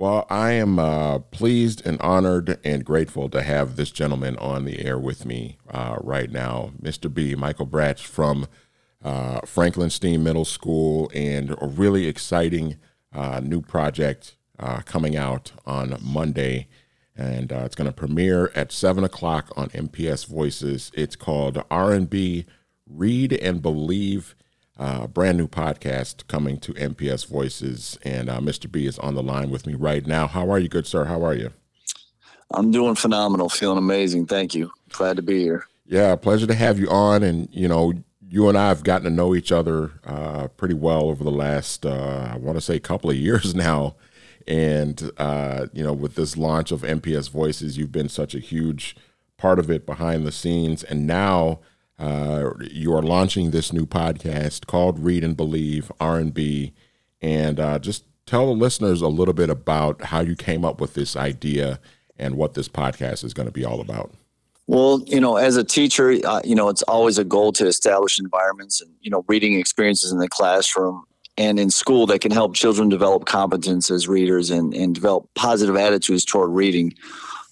Well, I am uh, pleased and honored and grateful to have this gentleman on the air with me uh, right now, Mr. B, Michael Bratsch from uh, Franklin STEAM Middle School, and a really exciting uh, new project uh, coming out on Monday. And uh, it's going to premiere at 7 o'clock on MPS Voices. It's called R&B Read and Believe uh, brand new podcast coming to MPS Voices, and uh, Mr. B is on the line with me right now. How are you, good sir? How are you? I'm doing phenomenal, feeling amazing. Thank you. Glad to be here. Yeah, pleasure to have you on. And you know, you and I have gotten to know each other uh, pretty well over the last, uh, I want to say, couple of years now. And uh, you know, with this launch of MPS Voices, you've been such a huge part of it behind the scenes, and now uh, you are launching this new podcast called Read and Believe R&B, and uh, just tell the listeners a little bit about how you came up with this idea and what this podcast is going to be all about. Well, you know, as a teacher, uh, you know, it's always a goal to establish environments and you know reading experiences in the classroom and in school that can help children develop competence as readers and, and develop positive attitudes toward reading.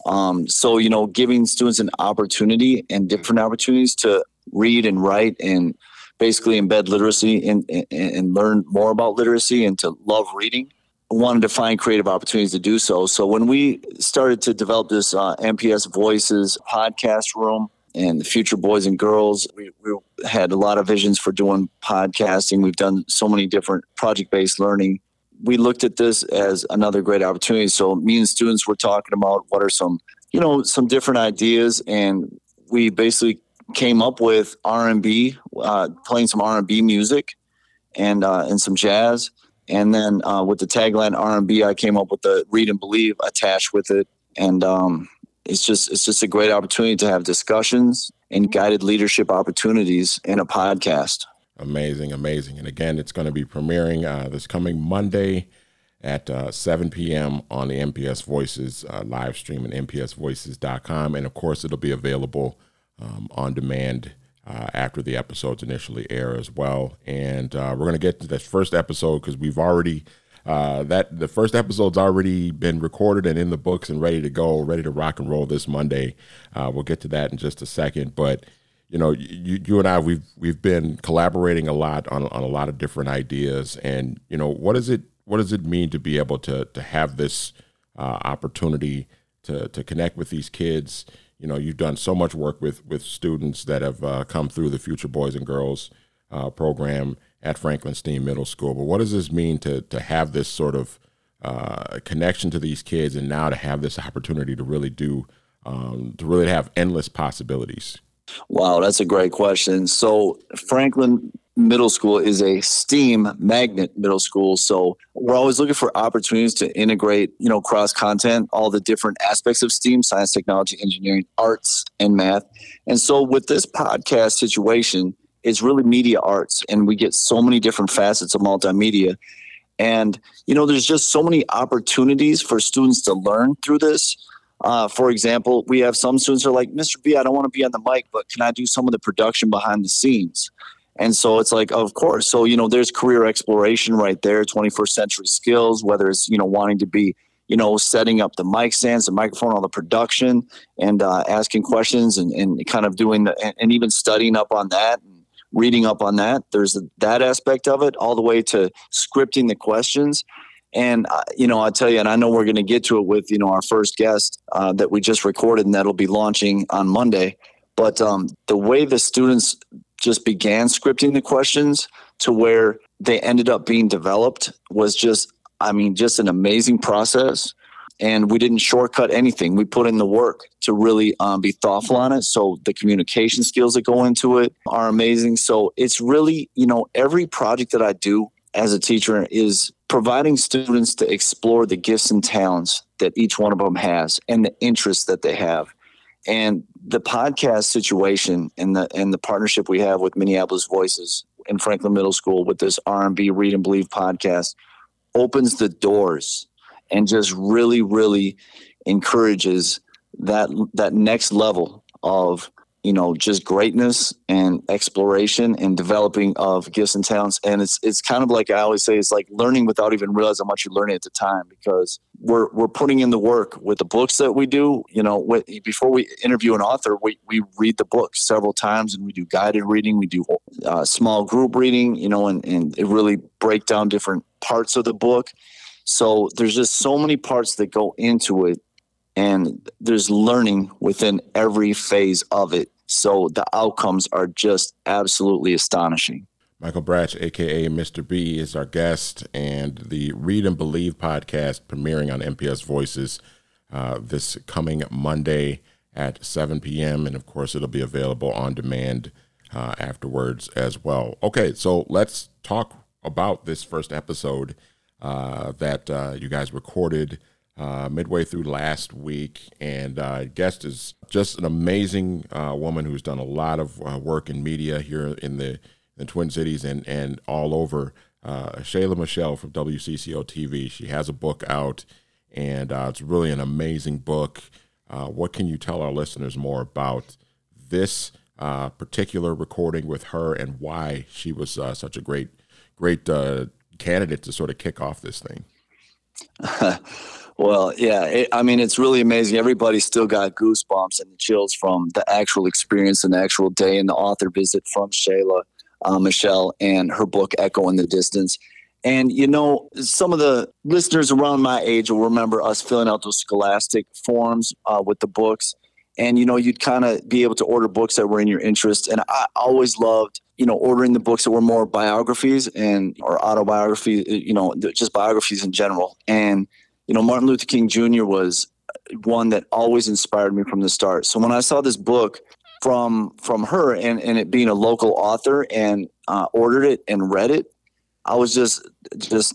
Um, so, you know, giving students an opportunity and different opportunities to read and write and basically embed literacy and, and, and learn more about literacy and to love reading wanted to find creative opportunities to do so. So when we started to develop this uh, MPS Voices podcast room and the future boys and girls, we, we, had a lot of visions for doing podcasting. We've done so many different project based learning. We looked at this as another great opportunity. So me and students were talking about what are some, you know, some different ideas, and we basically came up with R&B, uh, playing some R&B music and uh, and some jazz. And then uh, with the tagline R&B, I came up with the read and believe attached with it. And um, it's just it's just a great opportunity to have discussions and guided leadership opportunities in a podcast. Amazing, amazing. And again, it's going to be premiering uh, this coming Monday at uh, 7 p.m. on the MPS Voices uh, live stream at mpsvoices.com. And of course, it'll be available um, on demand uh, after the episodes initially air as well. And uh, we're going to get to this first episode because we've already. Uh, that the first episode's already been recorded and in the books and ready to go, ready to rock and roll this Monday. Uh, we'll get to that in just a second, but you know, you, you and I we've we've been collaborating a lot on on a lot of different ideas, and you know, what does it what does it mean to be able to to have this uh, opportunity to to connect with these kids? You know you've done so much work with with students that have uh, come through the Future Boys and Girls uh, program at Franklin STEAM Middle School. But what does this mean to to have this sort of uh, connection to these kids, and now to have this opportunity to really do um, to really have endless possibilities? Wow, that's a great question. So Franklin middle school is a STEAM magnet middle school. So we're always looking for opportunities to integrate, you know, cross content, all the different aspects of STEAM, science, technology, engineering, arts, and math. And so with this podcast situation, it's really media arts, and we get so many different facets of multimedia. And, you know, there's just so many opportunities for students to learn through this. Uh, for example, we have some students are like, Mr. B, I don't want to be on the mic, but can I do some of the production behind the scenes? And so it's like, of course. So, you know, there's career exploration right there, 21st century skills, whether it's, you know, wanting to be, you know, setting up the mic stands, the microphone, all the production and uh, asking questions and, and kind of doing the, and, and even studying up on that and reading up on that. There's that aspect of it all the way to scripting the questions. And, uh, you know, I tell you, and I know we're going to get to it with, you know, our first guest uh, that we just recorded and that'll be launching on Monday. But um, the way the students just began scripting the questions to where they ended up being developed was just, I mean, just an amazing process. And we didn't shortcut anything. We put in the work to really um, be thoughtful on it. So the communication skills that go into it are amazing. So it's really, you know, every project that I do as a teacher is providing students to explore the gifts and talents that each one of them has and the interests that they have. And the podcast situation and the and the partnership we have with Minneapolis Voices in Franklin Middle School with this R&B Read and Believe podcast opens the doors and just really really encourages that that next level of you know just greatness and exploration and developing of gifts and talents. And it's it's kind of like i always say it's like learning without even realizing how much you're learning at the time because we're we're putting in the work with the books that we do you know with, before we interview an author we, we read the book several times and we do guided reading we do uh, small group reading you know and, and it really break down different parts of the book. So there's just so many parts that go into it and there's learning within every phase of it. So the outcomes are just absolutely astonishing. Michael Bratsch, aka Mr. B, is our guest, and the Read and Believe podcast premiering on MPS Voices uh, this coming Monday at 7 p.m. And of course, it'll be available on demand uh, afterwards as well. Okay, so let's talk about this first episode uh, that uh, you guys recorded uh, midway through last week, and uh, guest is just an amazing uh, woman who's done a lot of uh, work in media here in the, the Twin Cities and and all over. Uh, Shayla Michelle from WCCO TV. She has a book out, and it's really an amazing book. what can you tell our listeners more about this particular recording with her and why she was such a great, great candidate to sort of kick off this thing? Well, yeah, it, I mean, it's really amazing. Everybody still got goosebumps and chills from the actual experience and the actual day and the author visit from Shayla uh, Michelle and her book Echo in the Distance. And you know, some of the listeners around my age will remember us filling out those scholastic forms uh, with the books. And you know, you'd kind of be able to order books that were in your interest. And I always loved, you know, ordering the books that were more biographies and or autobiography, you know, just biographies in general. And you know, Martin Luther King Jr. was one that always inspired me from the start. So when I saw this book from from her and, and it being a local author and uh, ordered it and read it, I was just just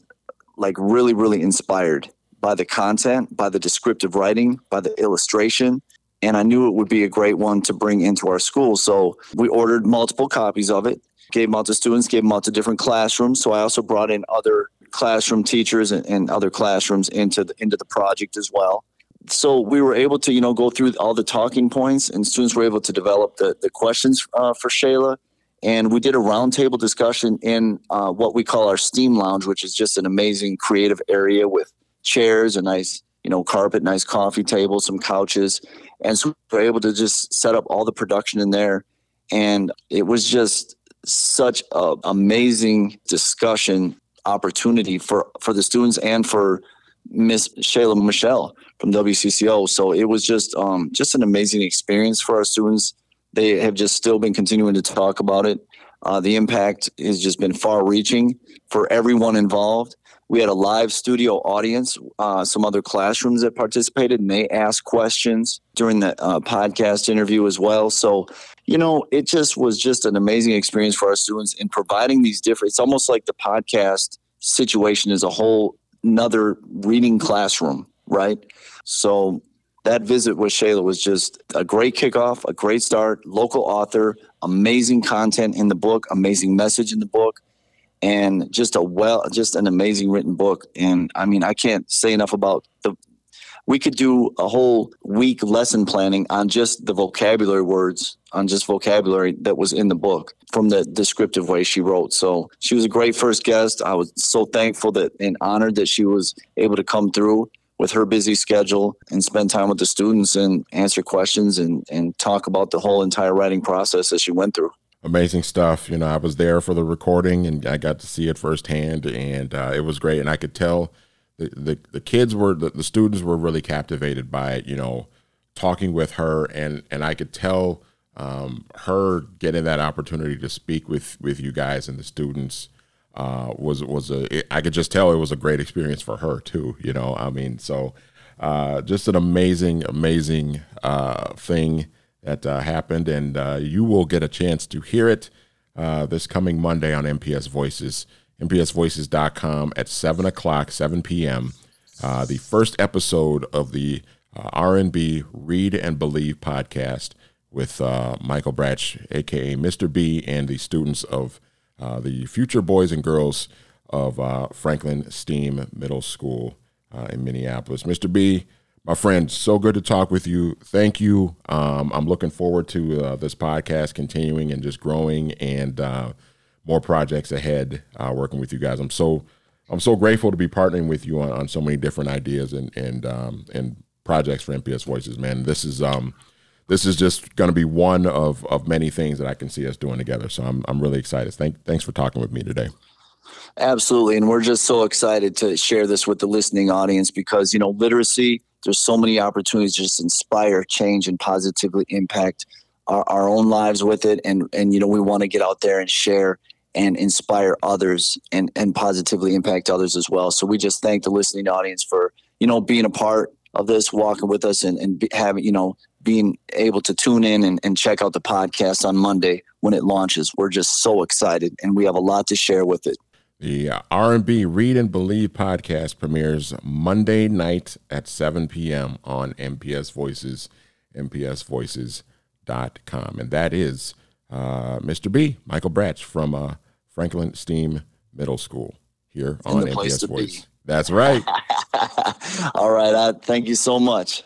like really really inspired by the content, by the descriptive writing, by the illustration. And I knew it would be a great one to bring into our school. So we ordered multiple copies of it, gave them out to students, gave them out to different classrooms. So I also brought in other classroom teachers and, and other classrooms into the, into the project as well. So we were able to, you know, go through all the talking points, and students were able to develop the the questions uh, for Shayla. And we did a roundtable discussion in uh, what we call our Steam Lounge, which is just an amazing creative area with chairs, a nice, you know, carpet, nice coffee table, some couches, and so we were able to just set up all the production in there. And it was just such an amazing discussion opportunity for for the students and for Miss Shayla Michelle from WCCO. So it was just um, just an amazing experience for our students. They have just still been continuing to talk about it. Uh, the impact has just been far reaching for everyone involved. We had a live studio audience, uh, some other classrooms that participated, and they asked questions during the uh, podcast interview as well. So you know, it just was just an amazing experience for our students in providing these different. It's almost like the podcast situation is a whole another reading classroom, right? So that visit with Shayla was just a great kickoff, a great start. Local author, amazing content in the book, amazing message in the book, and just a well, just an amazing written book. And I mean, I can't say enough about the we could do a whole week lesson planning on just the vocabulary words, on just vocabulary that was in the book from the descriptive way she wrote. So she was a great first guest. I was so thankful that and honored that she was able to come through with her busy schedule and spend time with the students and answer questions and, and talk about the whole entire writing process that she went through amazing stuff. You know, I was there for the recording and I got to see it firsthand, and uh, it was great. And I could tell the, the, the kids were the, the students were really captivated by it you know talking with her and and i could tell um, her getting that opportunity to speak with with you guys and the students uh, was was a it, I could just tell it was a great experience for her too. You know, I mean, so uh, just an amazing, amazing uh, thing that uh, happened, and uh, you will get a chance to hear it uh, this coming Monday on MPS Voices mpsvoices.com at 7 o'clock, 7 p.m. The first episode of the R&B Read and Believe podcast with Michael Bratsch, aka Mr. B, and the students of uh, the future boys and girls of uh, Franklin Steam Middle School uh, in Minneapolis. Mr. B, My friend, so good to talk with you. Thank you. Um, I'm looking forward to uh, this podcast continuing and just growing and uh, more projects ahead working with you guys. I'm so I'm so grateful to be partnering with you on, on so many different ideas and and um, and projects for MPS Voices, man. This is um, this is just going to be one of of many things that I can see us doing together. So I'm I'm really excited. Thank thanks for talking with me today. Absolutely, and we're just so excited to share this with the listening audience because you know literacy there's so many opportunities to just inspire change and positively impact our, our own lives with it and and you know we want to get out there and share and inspire others and and positively impact others as well so we just thank the listening audience for you know being a part of this walking with us and, and having you know being able to tune in and, and check out the podcast on monday when it launches we're just so excited and we have a lot to share with it the R&B Read and Believe podcast premieres Monday night at 7 p.m. on MPS Voices, mpsvoices.com. And that is uh, Mr. B, Michael Bratsch from uh, Franklin STEAM Middle School here on MPS Voice. That's right. All right. I, thank you so much.